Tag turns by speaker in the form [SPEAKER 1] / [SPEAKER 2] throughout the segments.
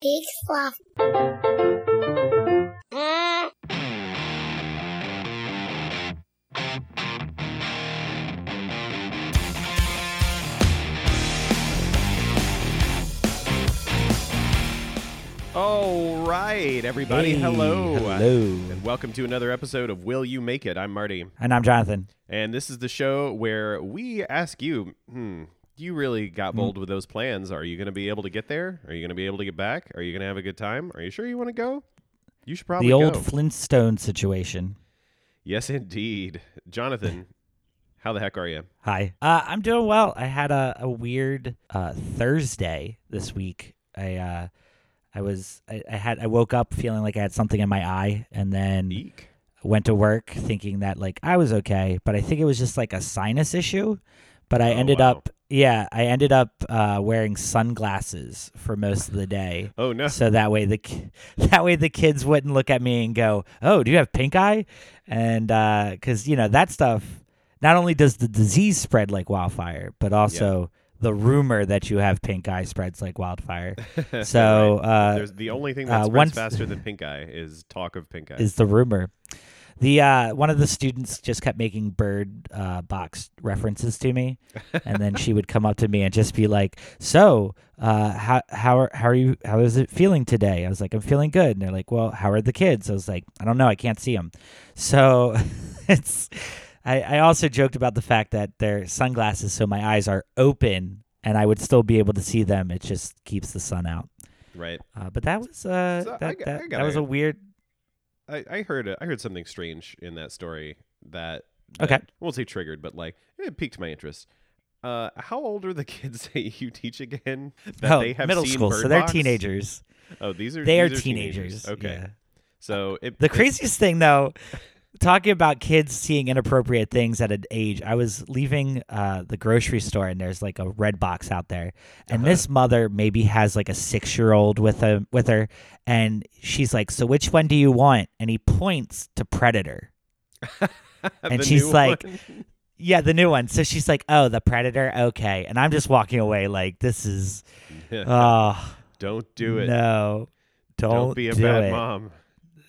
[SPEAKER 1] Big sloth.
[SPEAKER 2] All right, everybody.
[SPEAKER 3] Hey,
[SPEAKER 2] hello.
[SPEAKER 3] hello.
[SPEAKER 2] And welcome to another episode of Will You Make It? I'm Marty.
[SPEAKER 3] And I'm Jonathan.
[SPEAKER 2] And this is the show where we ask you, hmm, you really got
[SPEAKER 3] Hmm.
[SPEAKER 2] bold with those plans. Are you going to be able to get there? Are you going to be able to get back? Are you going to have a good time? Are you sure you want to go? You should probably
[SPEAKER 3] the old
[SPEAKER 2] go.
[SPEAKER 3] Flintstone situation.
[SPEAKER 2] yes, indeed. Jonathan, how the heck are you?
[SPEAKER 3] Hi. Uh, I'm doing well. I had a, a weird uh, Thursday this week. I uh, I was I, I had I woke up feeling like I had something in my eye, and then
[SPEAKER 2] Eek.
[SPEAKER 3] went to work thinking that like I was okay, but I think it was just like a sinus issue. But I
[SPEAKER 2] Oh,
[SPEAKER 3] ended
[SPEAKER 2] wow.
[SPEAKER 3] up yeah, I ended up uh, wearing sunglasses for most of the day.
[SPEAKER 2] Oh, no.
[SPEAKER 3] so that way the that way the kids wouldn't look at me and go, "Oh, do you have pink eye?" And because you know that stuff, not only does the disease spread like wildfire, but also the rumor that you have pink eye spreads like wildfire. So
[SPEAKER 2] Right.
[SPEAKER 3] uh,
[SPEAKER 2] There's the only thing
[SPEAKER 3] uh,
[SPEAKER 2] that spreads
[SPEAKER 3] once-
[SPEAKER 2] faster than pink eye is talk of pink eye.
[SPEAKER 3] is the rumor. The uh, one of the students just kept making bird uh, box references to me, and then she would come up to me and just be like, "So, uh, how how are how are you? How is it feeling today?" I was like, "I'm feeling good." And they're like, "Well, how are the kids?" I was like, "I don't know. I can't see them." So it's. I, I also joked about the fact that they're sunglasses, so my eyes are open and I would still be able to see them. It just keeps the sun out.
[SPEAKER 2] right.
[SPEAKER 3] Uh, but that was uh,
[SPEAKER 2] So
[SPEAKER 3] that,
[SPEAKER 2] g-
[SPEAKER 3] that,
[SPEAKER 2] I
[SPEAKER 3] that was a weird.
[SPEAKER 2] I, I heard I heard something strange in that story that,
[SPEAKER 3] Okay.
[SPEAKER 2] that- I won't say triggered, but like it piqued my interest. Uh, how old are the kids that you teach again? That
[SPEAKER 3] oh,
[SPEAKER 2] they have
[SPEAKER 3] middle school, so they're
[SPEAKER 2] Box?
[SPEAKER 3] teenagers.
[SPEAKER 2] Oh, these are
[SPEAKER 3] They are
[SPEAKER 2] these
[SPEAKER 3] teenagers.
[SPEAKER 2] Okay,
[SPEAKER 3] yeah.
[SPEAKER 2] so it,
[SPEAKER 3] The craziest thing, though, talking about kids seeing inappropriate things at an age, I was leaving uh, the grocery store and there's like a Redbox out there, and
[SPEAKER 2] Uh-huh.
[SPEAKER 3] this mother maybe has like a six year old with a with her, and she's like, "So which one do you want?" And he points to Predator. and she's like-
[SPEAKER 2] one?
[SPEAKER 3] Yeah, the new one. So she's like, "Oh, the Predator. Okay." And I'm just walking away like, "This is oh
[SPEAKER 2] don't do it.
[SPEAKER 3] no, don't,
[SPEAKER 2] Don't be a
[SPEAKER 3] do
[SPEAKER 2] bad
[SPEAKER 3] it.
[SPEAKER 2] mom.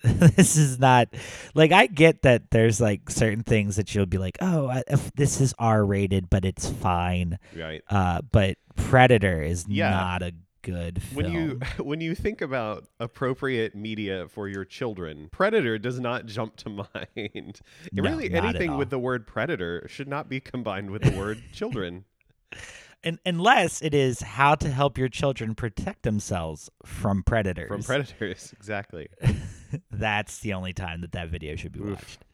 [SPEAKER 3] this is not like I get that there's like certain things that you'll be like, oh, I, if this is R rated, but it's fine.
[SPEAKER 2] Right.
[SPEAKER 3] Uh, but Predator is
[SPEAKER 2] Yeah.
[SPEAKER 3] not a good film.
[SPEAKER 2] When you when you think about appropriate media for your children, predator does not jump to mind.
[SPEAKER 3] No,
[SPEAKER 2] really, anything with the word predator should not be combined with the word children.
[SPEAKER 3] and unless it is how to help your children protect themselves from predators,
[SPEAKER 2] From predators, exactly.
[SPEAKER 3] that's the only time that that video should be
[SPEAKER 2] Oof.
[SPEAKER 3] watched.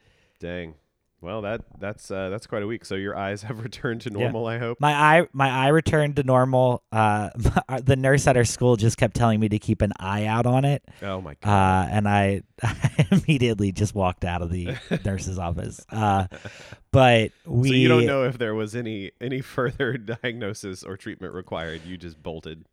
[SPEAKER 2] Dang. Well, that that's uh, that's quite a week. So your eyes have returned to
[SPEAKER 3] Yeah.
[SPEAKER 2] normal. I hope.
[SPEAKER 3] My eye, my eye returned to normal. Uh, the nurse at our school just kept telling me to keep an eye out on it.
[SPEAKER 2] Oh my god.
[SPEAKER 3] uh, and I, I immediately just walked out of the nurse's office. Uh, but we,
[SPEAKER 2] so you don't know if there was any any further diagnosis or treatment required. You just bolted.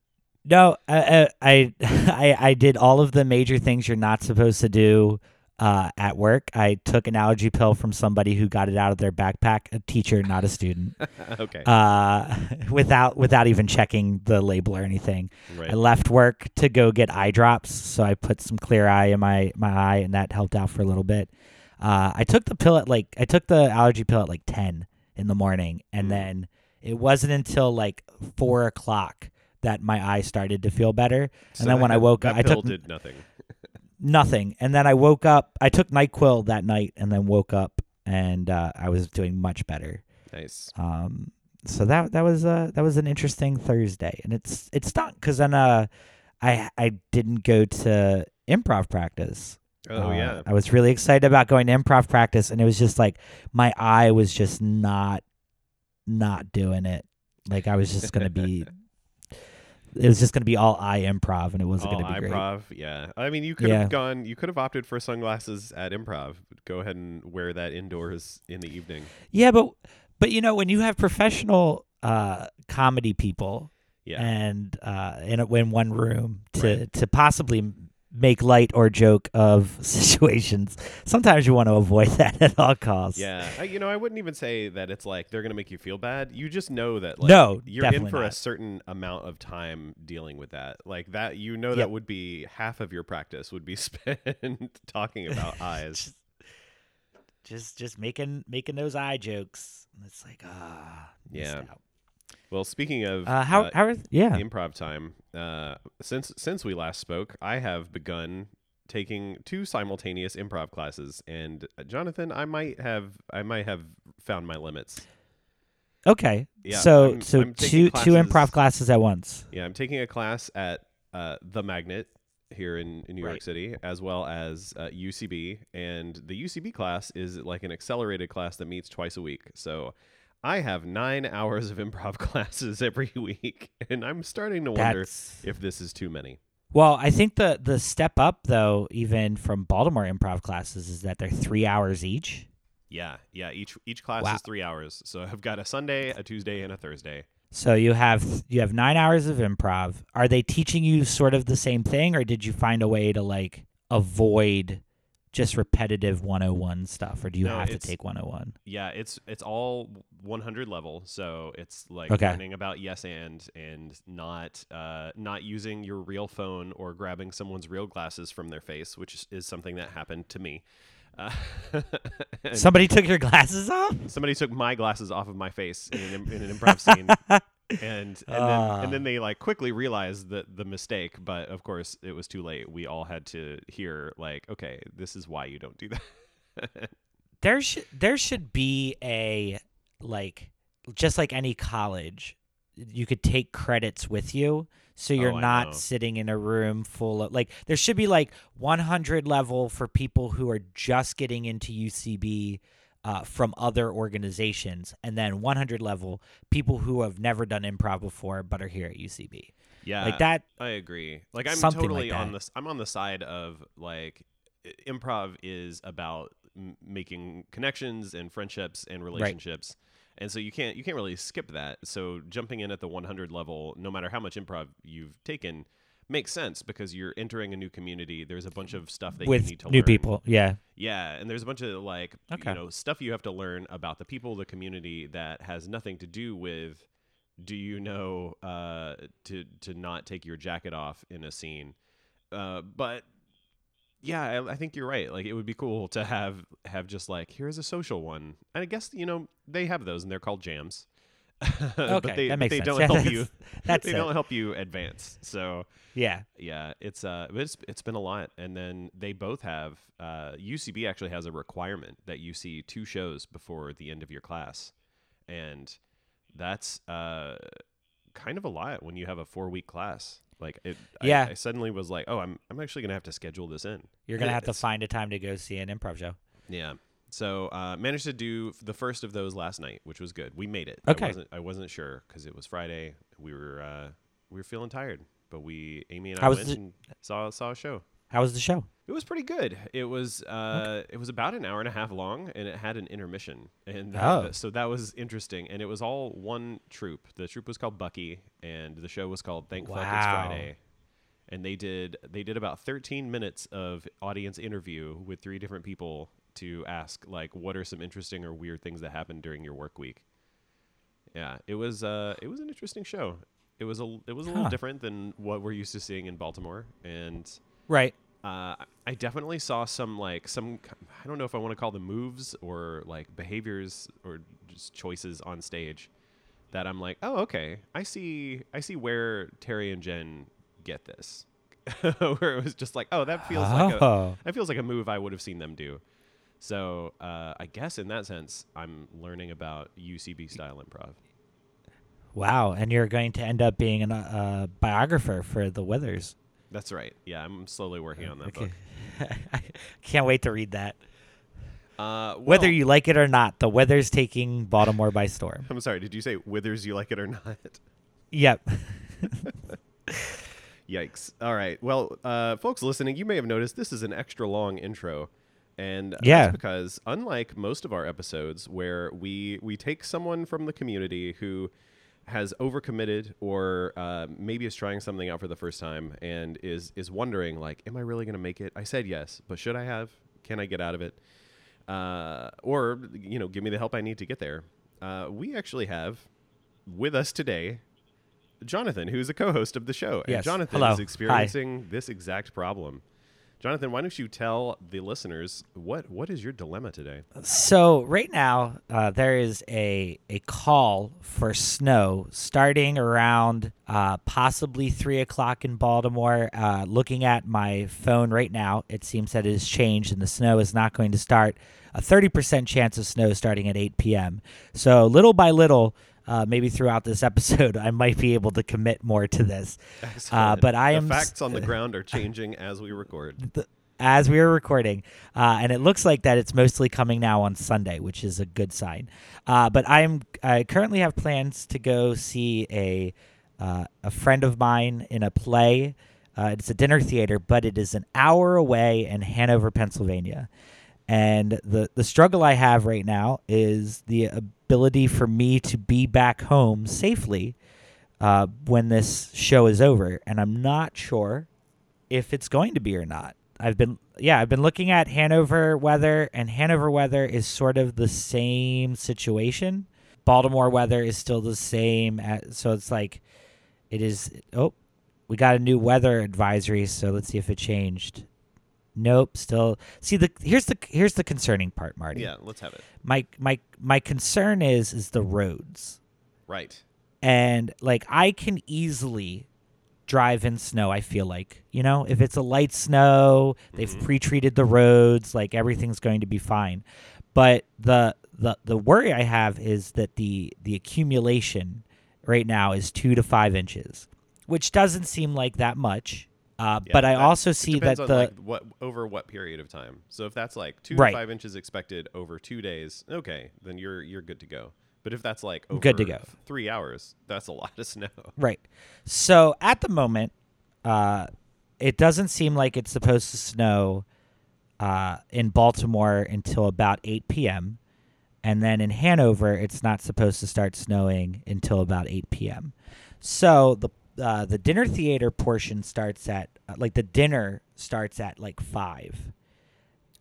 [SPEAKER 3] No, I, I, I, I did all of the major things you're not supposed to do uh, at work. I took an allergy pill from somebody who got it out of their backpack, a teacher, not a student,
[SPEAKER 2] okay.
[SPEAKER 3] uh, without without even checking the label or anything.
[SPEAKER 2] right.
[SPEAKER 3] I left work to go get eye drops, so I put some clear eye in my my eye, and that helped out for a little bit. Uh, I took the pill at like I took the allergy pill at like ten in the morning, and
[SPEAKER 2] Mm.
[SPEAKER 3] then it wasn't until like four o'clock that my eye started to feel better.
[SPEAKER 2] So
[SPEAKER 3] and then when I woke up, I took
[SPEAKER 2] did nothing.
[SPEAKER 3] nothing, and then I woke up. I took Nyquil that night, and then woke up, and uh, I was doing much better.
[SPEAKER 2] Nice.
[SPEAKER 3] Um, so that that was uh that was an interesting Thursday, and it's it stunk because then uh I I didn't go to improv practice.
[SPEAKER 2] Oh
[SPEAKER 3] Uh,
[SPEAKER 2] yeah.
[SPEAKER 3] I was really excited about going to improv practice, and it was just like my eye was just not not doing it. Like I was just gonna be. It was just going to be all eye improv, and it wasn't going to be great.
[SPEAKER 2] improv, yeah. I mean, you could have
[SPEAKER 3] Yeah.
[SPEAKER 2] gone. You could have opted for sunglasses at improv. Go ahead and wear that indoors in the evening.
[SPEAKER 3] Yeah, but but you know when you have professional uh, comedy people
[SPEAKER 2] Yeah.
[SPEAKER 3] and uh, in a, in one room to
[SPEAKER 2] Right.
[SPEAKER 3] to possibly make light or joke of situations. Sometimes you want to avoid that at all costs.
[SPEAKER 2] Yeah, I, you know, I wouldn't even say that it's like they're gonna make you feel bad. You just know that like
[SPEAKER 3] No,
[SPEAKER 2] you're in for a certain amount of time dealing with that. Like that, you know,
[SPEAKER 3] Yep.
[SPEAKER 2] that would be half of your practice would be spent talking about eyes.
[SPEAKER 3] just, just just making making those eye jokes. And It's like ah,
[SPEAKER 2] Yeah.
[SPEAKER 3] out.
[SPEAKER 2] Well, speaking of
[SPEAKER 3] Uh, how
[SPEAKER 2] uh,
[SPEAKER 3] how are yeah?
[SPEAKER 2] improv time, uh, since since we last spoke, I have begun taking two simultaneous improv classes, and uh, Jonathan, I might have I might have found my limits.
[SPEAKER 3] Okay.
[SPEAKER 2] Yeah,
[SPEAKER 3] so
[SPEAKER 2] I'm-
[SPEAKER 3] so
[SPEAKER 2] I'm
[SPEAKER 3] two two improv
[SPEAKER 2] classes-
[SPEAKER 3] classes at once.
[SPEAKER 2] Yeah, I'm taking a class at uh, the Magnet here in, in New York City, as well as uh, UCB. And the UCB class is like an accelerated class that meets twice a week. So I have nine hours of improv classes every week, and I'm starting to wonder
[SPEAKER 3] That's
[SPEAKER 2] if this is too many.
[SPEAKER 3] well, I think the the step up though, even from Baltimore improv classes, is that they're three hours each.
[SPEAKER 2] Yeah, yeah. Each each class
[SPEAKER 3] Wow.
[SPEAKER 2] is three hours. So I've got a Sunday, a Tuesday, and a Thursday.
[SPEAKER 3] So you have you have nine hours of improv. Are they teaching you sort of the same thing, or did you find a way to like avoid just repetitive 101 stuff, or do you
[SPEAKER 2] No,
[SPEAKER 3] have to take 101?
[SPEAKER 2] Yeah, it's it's all 100 level, so it's like
[SPEAKER 3] Okay.
[SPEAKER 2] learning about yes and and not uh, not using your real phone or grabbing someone's real glasses from their face, which is, is something that happened to me. Uh,
[SPEAKER 3] Somebody took your glasses off.
[SPEAKER 2] somebody took my glasses off of my face in an, in an improv scene, and and then
[SPEAKER 3] Ah.
[SPEAKER 2] and then they like quickly realized the the mistake, but of course it was too late. We all had to hear like, okay, this is why you don't do that.
[SPEAKER 3] There should there should be a like just like any college, you could take credits with you. So you're
[SPEAKER 2] Oh,
[SPEAKER 3] not sitting in a room full of like there should be like 100 level for people who are just getting into UCB uh, from other organizations, and then 100 level people who have never done improv before but are here at UCB.
[SPEAKER 2] yeah,
[SPEAKER 3] like that.
[SPEAKER 2] I agree. Like I'm totally
[SPEAKER 3] like
[SPEAKER 2] on this. I'm on the side of like improv is about m- making connections and friendships and relationships. And so you can't you can't really skip that. So jumping in at the 100 level, no matter how much improv you've taken, makes sense because you're entering a new community. There's a bunch of stuff that you need to
[SPEAKER 3] new
[SPEAKER 2] learn.
[SPEAKER 3] people. Yeah.
[SPEAKER 2] Yeah, and there's a bunch of like
[SPEAKER 3] Okay.
[SPEAKER 2] you know stuff you have to learn about the people, the community that has nothing to do with do you know uh, to to not take your jacket off in a scene. Uh, but yeah, I, I think you're right. Like it would be cool to have have just like here's a social one, and I guess you know they have those and they're called jams.
[SPEAKER 3] Okay,
[SPEAKER 2] but they,
[SPEAKER 3] that makes
[SPEAKER 2] they
[SPEAKER 3] sense.
[SPEAKER 2] don't
[SPEAKER 3] Yeah,
[SPEAKER 2] help
[SPEAKER 3] that's-
[SPEAKER 2] you.
[SPEAKER 3] That's
[SPEAKER 2] they
[SPEAKER 3] it.
[SPEAKER 2] don't help you advance. So
[SPEAKER 3] Yeah.
[SPEAKER 2] yeah, it's uh, it's it's been a lot, and then they both have uh, UCB actually has a requirement that you see two shows before the end of your class, and that's uh, kind of a lot when you have a four week class. Like it,
[SPEAKER 3] Yeah.
[SPEAKER 2] I, suddenly was like, oh, I'm I'm actually gonna have to schedule this in.
[SPEAKER 3] You're gonna have to find a time to go see an improv show.
[SPEAKER 2] Yeah. So uh, managed to do the first of those last night, which was good. We made it.
[SPEAKER 3] Okay.
[SPEAKER 2] I wasn't, I wasn't sure because it was Friday. We were uh, we were feeling tired, but we Amy and I
[SPEAKER 3] How was
[SPEAKER 2] went
[SPEAKER 3] the-
[SPEAKER 2] and saw saw a show.
[SPEAKER 3] How was the show?
[SPEAKER 2] It was pretty good. It was uh, it was about an hour and a half long, and it had an intermission, and
[SPEAKER 3] Oh.
[SPEAKER 2] so that was interesting. And it was all one troupe. The troupe was called Bucky, and the show was called Thank Fuck It's
[SPEAKER 3] Wow.
[SPEAKER 2] Friday. And they did they did about 13 minutes of audience interview with three different people to ask like what are some interesting or weird things that happened during your work week. Yeah, it was uh it was an interesting show. It was a it was a little different than what we're used to seeing in Baltimore, and
[SPEAKER 3] Right.
[SPEAKER 2] uh, I definitely saw some like some I don't know if I want to call them moves or like behaviors or just choices on stage that I'm like, oh okay, I see I see where Terry and Jen get this, where it was just like, oh that feels like a
[SPEAKER 3] oh.
[SPEAKER 2] that feels like a move I would have seen them do. So uh, I guess in that sense, I'm learning about UCB style improv.
[SPEAKER 3] Wow. And you're going to end up being a uh, biographer for the Withers.
[SPEAKER 2] That's right. Yeah, I'm slowly working on that
[SPEAKER 3] Okay.
[SPEAKER 2] book.
[SPEAKER 3] I can't wait to read that.
[SPEAKER 2] Uh,
[SPEAKER 3] Whether you like it or not, the Withers taking Baltimore by storm.
[SPEAKER 2] I'm sorry. Did you say withers you like it or not?
[SPEAKER 3] Yep.
[SPEAKER 2] Yikes. All right. Well, uh, folks listening, you may have noticed this is an extra long intro. And
[SPEAKER 3] Yeah.
[SPEAKER 2] that's because unlike most of our episodes where we we take someone from the community who has overcommitted or uh, maybe is trying something out for the first time and is is wondering like, am I really going to make it? I said yes, but should I have? Can I get out of it? Uh, or you know, give me the help I need to get there. Uh, we actually have with us today Jonathan, who's a co-host of the show, and Jonathan
[SPEAKER 3] Hello.
[SPEAKER 2] is
[SPEAKER 3] Hi.
[SPEAKER 2] experiencing this exact problem. Jonathan, why don't you tell the listeners what what is your dilemma today?
[SPEAKER 3] So right now, uh, there is a a call for snow starting around uh, possibly three o'clock in Baltimore. Uh, looking at my phone right now, it seems that it has changed, and the snow is not going to start. A thirty percent chance of snow starting at eight p.m. So little by little. Uh, maybe throughout this episode, I might be able to commit more to this.
[SPEAKER 2] Excellent.
[SPEAKER 3] but I
[SPEAKER 2] the
[SPEAKER 3] am
[SPEAKER 2] facts on the ground are changing as we record.
[SPEAKER 3] as we are recording, uh, and it looks like that it's mostly coming now on Sunday, which is a good sign. Uh, but I'm I currently have plans to go see a uh, a friend of mine in a play. Uh, it's a dinner theater, but it is an hour away in Hanover, Pennsylvania. And the the struggle I have right now is the ability for me to be back home safely uh, when this show is over, and I'm not sure if it's going to be or not. I've been yeah, I've been looking at Hanover weather and Hanover weather is sort of the same situation. Baltimore weather is still the same so it's like it is oh, we got a new weather advisory, so let's see if it changed. Nope, still see the here's the here's the concerning part, Marty.
[SPEAKER 2] Yeah, let's have it.
[SPEAKER 3] My my my concern is is the roads
[SPEAKER 2] Right.
[SPEAKER 3] and like I can easily drive in snow. I feel like you know if it's a light snow, they've
[SPEAKER 2] Mhm.
[SPEAKER 3] pre-treated the roads, like everything's going to be fine. But the the the worry I have is that the the accumulation right now is two to five inches, which doesn't seem like that much. Uh,
[SPEAKER 2] Yeah,
[SPEAKER 3] but I also see that the
[SPEAKER 2] like, what over what period of time. So if that's like two
[SPEAKER 3] Right.
[SPEAKER 2] to five inches expected over two days, okay, then you're you're good to go. But if that's like over
[SPEAKER 3] Good to go.
[SPEAKER 2] three hours, that's a lot of snow.
[SPEAKER 3] Right. So at the moment, uh, it doesn't seem like it's supposed to snow uh, in Baltimore until about 8 p.m. And then in Hanover, it's not supposed to start snowing until about 8 p.m. So the uh, the dinner theater portion starts at uh, like the dinner starts at like five,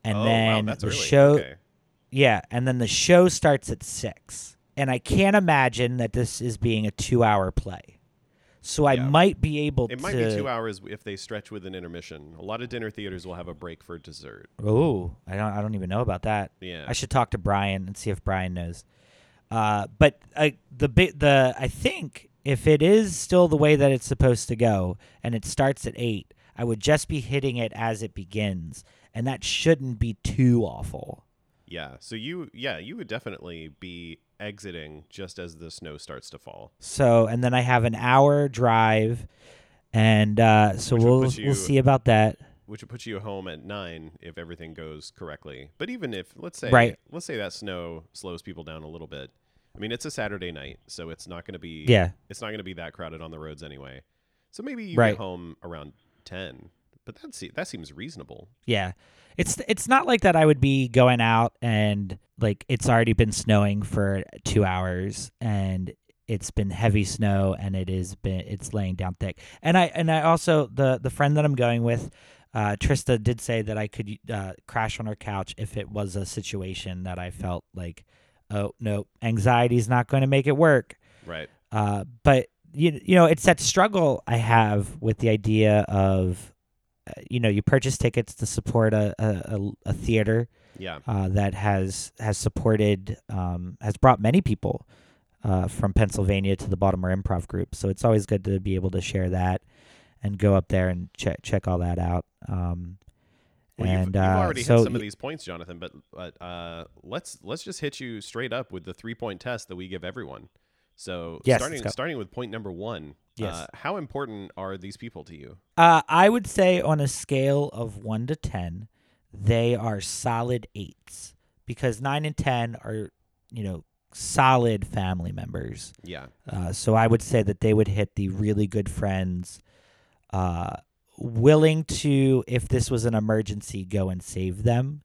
[SPEAKER 3] and
[SPEAKER 2] oh
[SPEAKER 3] then
[SPEAKER 2] wow,
[SPEAKER 3] the
[SPEAKER 2] early.
[SPEAKER 3] show
[SPEAKER 2] Okay.
[SPEAKER 3] yeah, and then the show starts at six. And I can't imagine that this is being a two hour play. So I
[SPEAKER 2] Yeah.
[SPEAKER 3] might be able to
[SPEAKER 2] It
[SPEAKER 3] to
[SPEAKER 2] might be two hours if they stretch with an intermission. A lot of dinner theaters will have a break for dessert.
[SPEAKER 3] Oh, I don't I don't even know about that.
[SPEAKER 2] Yeah.
[SPEAKER 3] I should talk to Brian and see if Brian knows. Uh, but I, the bit the I think if it is still the way that it's supposed to go and it starts at eight, I would just be hitting it as it begins, and that shouldn't be too awful.
[SPEAKER 2] Yeah. So you yeah, you would definitely be exiting just as the snow starts to fall.
[SPEAKER 3] So and then I have an hour drive, and uh, so
[SPEAKER 2] Which
[SPEAKER 3] we'll
[SPEAKER 2] you-
[SPEAKER 3] we'll see about that.
[SPEAKER 2] which would put you home at nine if everything goes correctly. But even if let's say
[SPEAKER 3] Right.
[SPEAKER 2] let's say that snow slows people down a little bit. I mean, it's a Saturday night, so it's not going to be
[SPEAKER 3] Yeah,
[SPEAKER 2] it's not going to be that crowded on the roads anyway. So maybe you
[SPEAKER 3] Right.
[SPEAKER 2] get home around ten. But that se- that seems reasonable.
[SPEAKER 3] yeah. It's it's not like that. I would be going out and like it's already been snowing for two hours and it's been heavy snow and it is been it's laying down thick. And I and I also the the friend that I'm going with. Uh, Trista did say that I could uh, crash on her couch if it was a situation that I felt like, oh no, anxiety is not going to make it work.
[SPEAKER 2] Right.
[SPEAKER 3] Uh, but you you know, it's that struggle I have with the idea of, uh, you know, you purchase tickets to support a a, a, theater
[SPEAKER 2] Yeah.
[SPEAKER 3] uh, that has has supported um, has brought many people uh, from Pennsylvania to the Baltimore Improv Group. So it's always good to be able to share that and go up there and check check all that out. Um,
[SPEAKER 2] Well,
[SPEAKER 3] and
[SPEAKER 2] you've, you've
[SPEAKER 3] uh,
[SPEAKER 2] already
[SPEAKER 3] so
[SPEAKER 2] hit some of these points, Jonathan. But but uh, let's let's just hit you straight up with the three point test that we give everyone. So
[SPEAKER 3] Yes,
[SPEAKER 2] starting starting with point number one.
[SPEAKER 3] Yes.
[SPEAKER 2] Uh, how important are these people to you?
[SPEAKER 3] Uh, I would say on a scale of one to ten, they are solid eights because nine and ten are, you know, solid family members.
[SPEAKER 2] Yeah.
[SPEAKER 3] Uh, so I would say that they would hit the really good friends, uh, willing to, if this was an emergency, go and save them.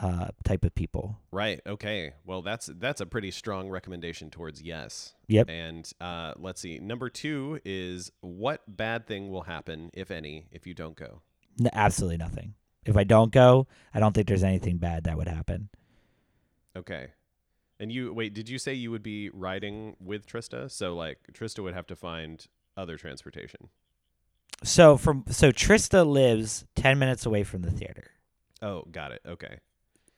[SPEAKER 3] uh, type of people.
[SPEAKER 2] Right. Okay. Well, that's that's a pretty strong recommendation towards yes.
[SPEAKER 3] Yep.
[SPEAKER 2] And uh, let's see. Number two is what bad thing will happen, if any, if you don't go.
[SPEAKER 3] N- absolutely nothing. If I don't go, I don't think there's anything bad that would happen.
[SPEAKER 2] Okay. And you wait. Did you say you would be riding with Trista? So like Trista would have to find other transportation.
[SPEAKER 3] So from so Trista lives ten minutes away from the theater.
[SPEAKER 2] Oh, got it. Okay.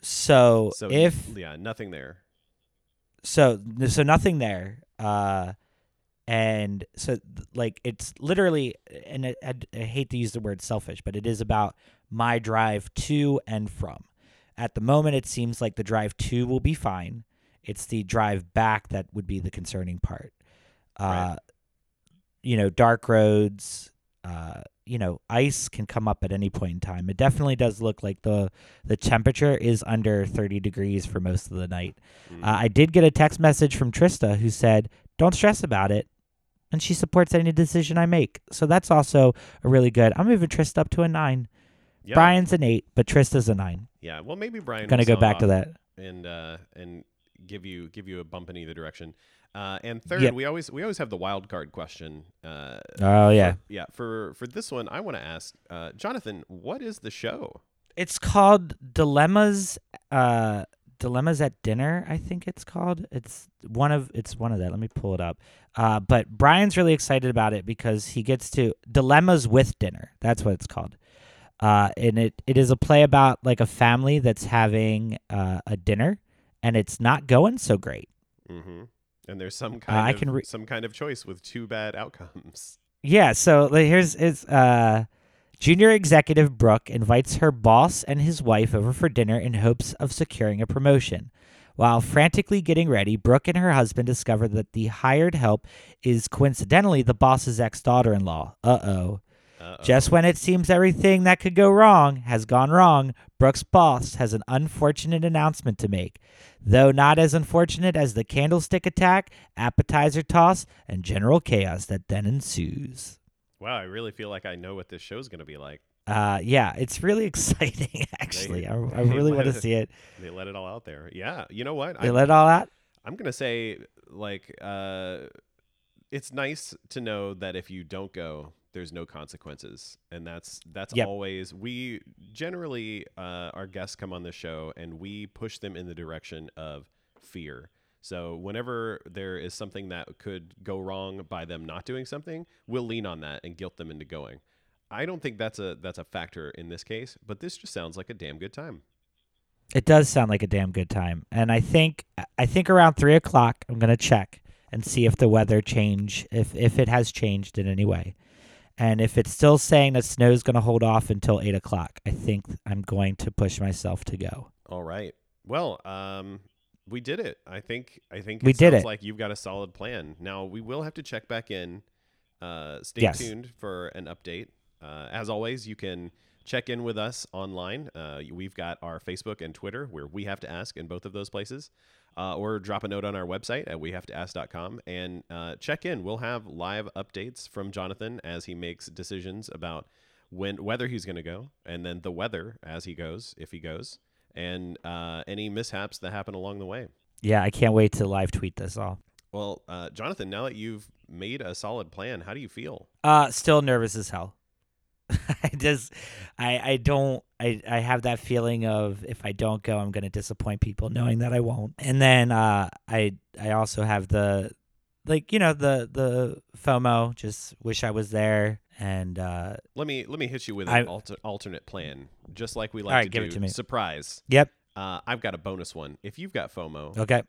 [SPEAKER 3] So,
[SPEAKER 2] So
[SPEAKER 3] if
[SPEAKER 2] yeah, nothing there.
[SPEAKER 3] so so nothing there uh and so like it's literally and I, I, I hate to use the word selfish but it is about my drive to and from at the moment it seems like the drive to will be fine it's the drive back that would be the concerning part uh
[SPEAKER 2] Right.
[SPEAKER 3] you know dark roads uh you know ice can come up at any point in time it definitely does look like the the temperature is under 30 degrees for most of the night
[SPEAKER 2] Mm.
[SPEAKER 3] uh, I did get a text message from Trista who said, "Don't stress about it," and she supports any decision I make. So that's also a really good. I'm moving Trista up to a nine.
[SPEAKER 2] yeah.
[SPEAKER 3] Brian's an eight, but Trista's a nine.
[SPEAKER 2] Yeah. Well, maybe Brian.
[SPEAKER 3] I'm gonna go back to that.
[SPEAKER 2] and uh, and give you give you a bump in either direction. Uh, and third,
[SPEAKER 3] Yep.
[SPEAKER 2] we always we always have the wild card question. Uh,
[SPEAKER 3] Oh yeah,
[SPEAKER 2] for- yeah. For for this one, I want to ask uh, Jonathan, what is the show?
[SPEAKER 3] it's called Dilemmas. Uh, Dilemmas at Dinner, I think it's called. It's one of it's one of that. Let me pull it up. Uh, but Brian's really excited about it because he gets to Dilemmas with Dinner. That's what it's called. Uh, and it, it is a play about like a family that's having uh, a dinner and it's not going so great.
[SPEAKER 2] Mm-hmm. And there's some kind
[SPEAKER 3] Uh, I
[SPEAKER 2] of
[SPEAKER 3] can re-
[SPEAKER 2] some kind of choice with two bad outcomes.
[SPEAKER 3] Yeah, so like, here's is uh junior executive Brooke invites her boss and his wife over for dinner in hopes of securing a promotion. While frantically getting ready, Brooke and her husband discover that the hired help is coincidentally the boss's ex-daughter-in-law. Uh-oh.
[SPEAKER 2] Uh-oh.
[SPEAKER 3] Just when it seems everything that could go wrong has gone wrong, Brooks' boss has an unfortunate announcement to make. Though not as unfortunate as the candlestick attack, appetizer toss, and general chaos that then ensues.
[SPEAKER 2] wow, I really feel like I know what this show's going to be like.
[SPEAKER 3] Uh, yeah, it's really exciting, actually. I, I really want to see it.
[SPEAKER 2] They let it all out there. Yeah. You know what?
[SPEAKER 3] They
[SPEAKER 2] I,
[SPEAKER 3] let it all out.
[SPEAKER 2] I'm gonna say like uh, it's nice to know that if you don't go, there's no consequences, and that's that's
[SPEAKER 3] Yep.
[SPEAKER 2] always we generally uh, our guests come on the show and we push them in the direction of fear. So whenever there is something that could go wrong by them not doing something, we'll lean on that and guilt them into going. I don't think that's a that's a factor in this case, but this just sounds like a damn good time.
[SPEAKER 3] It does sound like a damn good time, and I think I think around three o'clock I'm gonna check and see if the weather change if if it has changed in any way, and if it's still saying that snow is gonna hold off until eight o'clock, I think I'm going to push myself to go.
[SPEAKER 2] All right. Well, um, we did it. I think. I think
[SPEAKER 3] We
[SPEAKER 2] it
[SPEAKER 3] did
[SPEAKER 2] sounds
[SPEAKER 3] it.
[SPEAKER 2] like you've got a solid plan. Now we will have to check back in. Uh, stay
[SPEAKER 3] Yes.
[SPEAKER 2] tuned for an update. Uh, as always, you can check in with us online. Uh, we've got our Facebook and Twitter where we have to ask in both of those places. Uh, or drop a note on our website at wehavetoask.com and uh, check in. We'll have live updates from Jonathan as he makes decisions about when whether he's going to go, and then the weather as he goes, if he goes, and uh, any mishaps that happen along the way.
[SPEAKER 3] Yeah, I can't wait to live tweet this all.
[SPEAKER 2] Well, uh, Jonathan, now that you've made a solid plan, how do you feel?
[SPEAKER 3] Uh, still nervous as hell. I just, I, I don't, I, I have that feeling of if I don't go, I'm gonna disappoint people, knowing that I won't. And then, uh, I, I also have the, like, you know, the, the FOMO. Just wish I was there. And uh,
[SPEAKER 2] Let me let me hit you with
[SPEAKER 3] I-
[SPEAKER 2] an alter, alternate plan, just like we like
[SPEAKER 3] right,
[SPEAKER 2] to
[SPEAKER 3] give
[SPEAKER 2] do.
[SPEAKER 3] it to me.
[SPEAKER 2] Surprise!
[SPEAKER 3] yep,
[SPEAKER 2] Uh, I've got a bonus one. If you've got FOMO,
[SPEAKER 3] okay,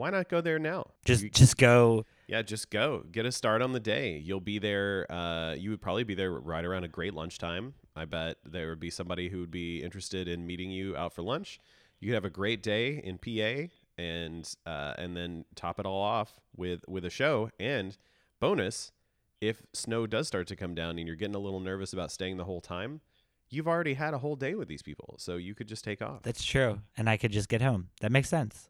[SPEAKER 2] why not go there now?
[SPEAKER 3] just,
[SPEAKER 2] You-
[SPEAKER 3] just go.
[SPEAKER 2] Yeah, just go. Get a start on the day. You'll be there. Uh, you would probably be there right around a great lunchtime. I bet there would be somebody who would be interested in meeting you out for lunch. You could have a great day in PA, and uh, and then top it all off with with a show. And bonus, if snow does start to come down and you're getting a little nervous about staying the whole time, you've already had a whole day with these people, so you could just take off.
[SPEAKER 3] That's true. And I could just get home. That makes sense.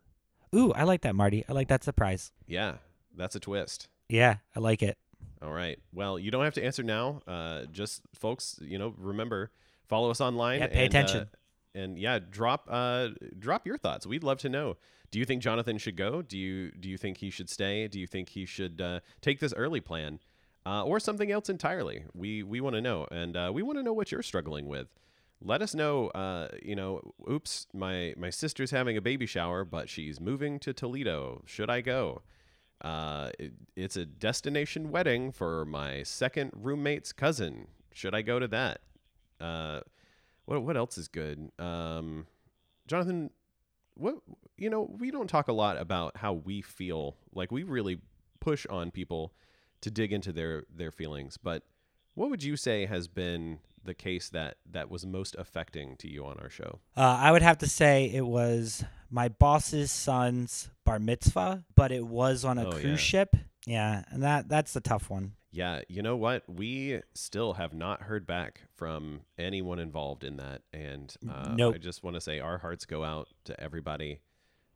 [SPEAKER 3] Ooh, I like that, Marty. I like that surprise.
[SPEAKER 2] Yeah, that's a twist.
[SPEAKER 3] Yeah, I like it.
[SPEAKER 2] All right. Well, you don't have to answer now. Uh, just folks, you know, remember follow us online.
[SPEAKER 3] Yeah, pay
[SPEAKER 2] and, uh,
[SPEAKER 3] attention.
[SPEAKER 2] and yeah, drop uh, drop your thoughts. We'd love to know. Do you think Jonathan should go? Do you do you think he should stay? Do you think he should uh, take this early plan, uh, or something else entirely? We we want to know, and uh, we want to know what you're struggling with. Let us know. Uh, you know, oops, my my sister's having a baby shower, but she's moving to Toledo. Should I go? Uh, it, it's a destination wedding for my second roommate's cousin. Should I go to that? Uh, what what else is good? Um, Jonathan, what you know, we don't talk a lot about how we feel. Like we really push on people to dig into their their feelings. But what would you say has been the case that that was most affecting to you on our show?
[SPEAKER 3] Uh, I would have to say it was my boss's son's bar mitzvah, but it was on a
[SPEAKER 2] Oh,
[SPEAKER 3] cruise
[SPEAKER 2] yeah.
[SPEAKER 3] ship. Yeah, and that that's the tough one.
[SPEAKER 2] Yeah, you know what? We still have not heard back from anyone involved in that, and uh,
[SPEAKER 3] Nope.
[SPEAKER 2] I just want to say our hearts go out to everybody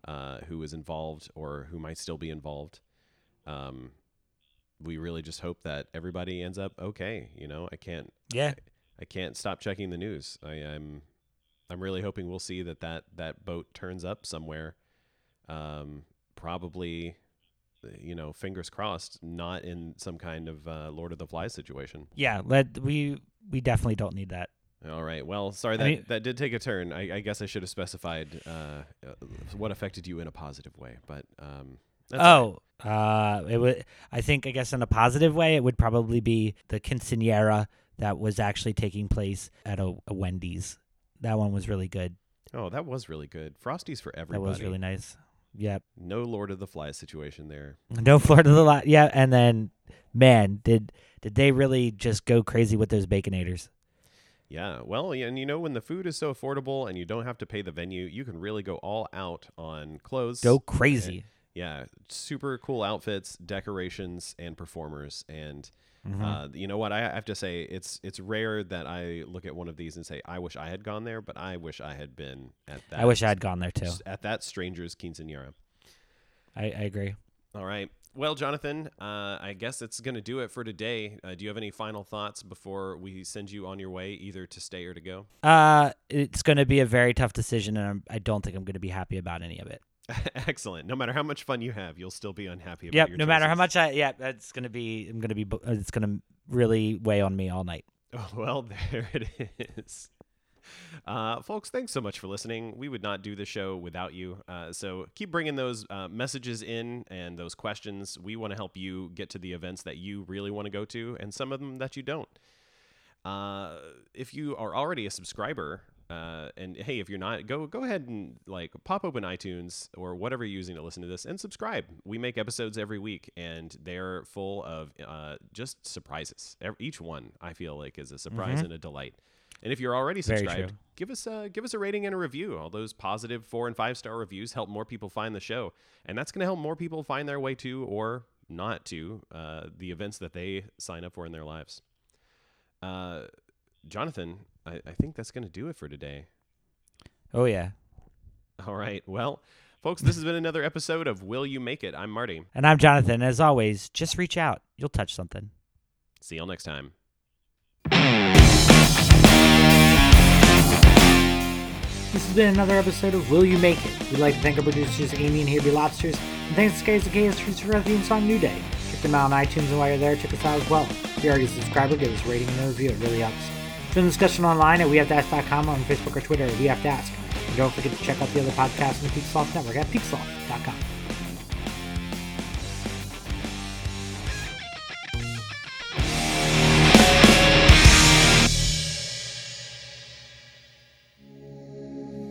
[SPEAKER 2] uh, who is involved or who might still be involved. Um, we really just hope that everybody ends up okay. You know, I can't
[SPEAKER 3] Yeah,
[SPEAKER 2] I can't stop checking the news. I, I'm I'm really hoping we'll see that that, that boat turns up somewhere. Um, probably, you know, fingers crossed, not in some kind of uh, Lord of the Flies situation.
[SPEAKER 3] yeah. Let we we definitely don't need that.
[SPEAKER 2] All right. Well, sorry
[SPEAKER 3] I
[SPEAKER 2] that
[SPEAKER 3] mean-
[SPEAKER 2] that did take a turn. I, I guess I should have specified uh, uh, what affected you in a positive way, but um,
[SPEAKER 3] oh, uh, it would. I think I guess in a positive way, it would probably be the quinceanera that was actually taking place at a, a Wendy's. That one was really good.
[SPEAKER 2] Oh, that was really good. Frosties for everybody.
[SPEAKER 3] That was really nice. Yep.
[SPEAKER 2] no Lord of the Flies situation there.
[SPEAKER 3] No Lord of the lot. Yeah, and then man, did did they really just go crazy with those baconators?
[SPEAKER 2] Yeah, well, and you know when the food is so affordable and you don't have to pay the venue, you can really go all out on clothes.
[SPEAKER 3] Go crazy.
[SPEAKER 2] Eh, Yeah, super cool outfits, decorations, and performers. And
[SPEAKER 3] Mhm.
[SPEAKER 2] uh, you know what? I have to say, it's it's rare that I look at one of these and say, "I wish I had gone there," but I wish I had been at that.
[SPEAKER 3] I wish I had gone there too.
[SPEAKER 2] at that stranger's quinceanera.
[SPEAKER 3] I, I agree.
[SPEAKER 2] All right. Well, Jonathan, uh, I guess it's going to do it for today. Uh, do you have any final thoughts before we send you on your way, either to stay or to go?
[SPEAKER 3] Uh, it's going to be a very tough decision, and I'm, I don't think I'm going to be happy about any of it.
[SPEAKER 2] Excellent. No matter how much fun you have, you'll still be unhappy about
[SPEAKER 3] Yep.
[SPEAKER 2] your
[SPEAKER 3] No matter how much I, yeah, it's going to be. I'm going to be. It's going to really weigh on me all night.
[SPEAKER 2] Oh, well, there it is. Uh, folks, thanks so much for listening. We would not do the show without you. Uh, so keep bringing those uh, messages in and those questions. We want to help you get to the events that you really want to go to and some of them that you don't. Uh, if you are already a subscriber, uh, and hey, if you're not, go go ahead and like pop open iTunes or whatever you're using to listen to this and subscribe. We make episodes every week, and they're full of uh, just surprises. Each one, I feel like, is a surprise and a delight. And if you're already subscribed, give us a give us a rating and a review. All those positive four and five star reviews help more people find the show, and that's going to help more people find their way to or not to uh, the events that they sign up for in their lives. Uh, Jonathan, I, I think that's going to do it for today.
[SPEAKER 3] Oh yeah.
[SPEAKER 2] All right. Well, folks, this has been another episode of Will You Make It? I'm Marty.
[SPEAKER 3] And I'm Jonathan. As always, just reach out. You'll touch something.
[SPEAKER 2] See y'all next time.
[SPEAKER 3] This has been another episode of Will You Make It? We'd like to thank our producers Amy and Happy Lobsters, and thanks to Skies and Chaos for our theme song New Day. Check them out on iTunes, and while you're there, check us out as well. If you're already a subscriber, give us a rating and a review. It really helps. Join the discussion online at wehavetoask.com on Facebook or Twitter at We Have to Ask. And don't forget to check out the other podcasts in the Peaksloft Network at peaksloft.com.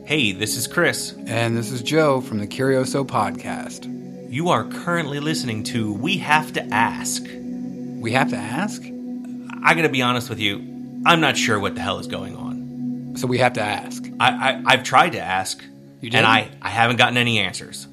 [SPEAKER 1] Hey, this is Chris.
[SPEAKER 4] And this is Joe from the Curioso Podcast.
[SPEAKER 1] You are currently listening to We Have to Ask.
[SPEAKER 4] We have to ask?
[SPEAKER 1] I gotta be honest with you, I'm not sure what the hell is going on.
[SPEAKER 4] So we have to ask.
[SPEAKER 1] I, I, I've tried to ask,
[SPEAKER 4] You did?
[SPEAKER 1] and I, I haven't gotten any answers.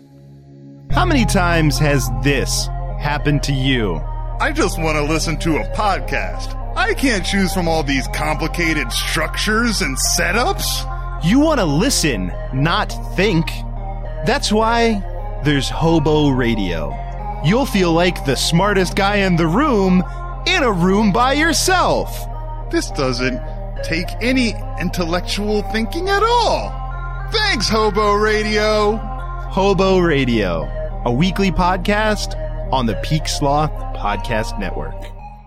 [SPEAKER 5] How many times has this happened to you?
[SPEAKER 6] I just want to listen to a podcast. I can't choose from all these complicated structures and setups.
[SPEAKER 5] You want to listen, not think. That's why there's Hobo Radio. You'll feel like the smartest guy in the room in a room by yourself.
[SPEAKER 6] This doesn't take any intellectual thinking at all. Thanks, Hobo Radio.
[SPEAKER 5] Hobo Radio, a weekly podcast on the Peak Sloth Podcast Network.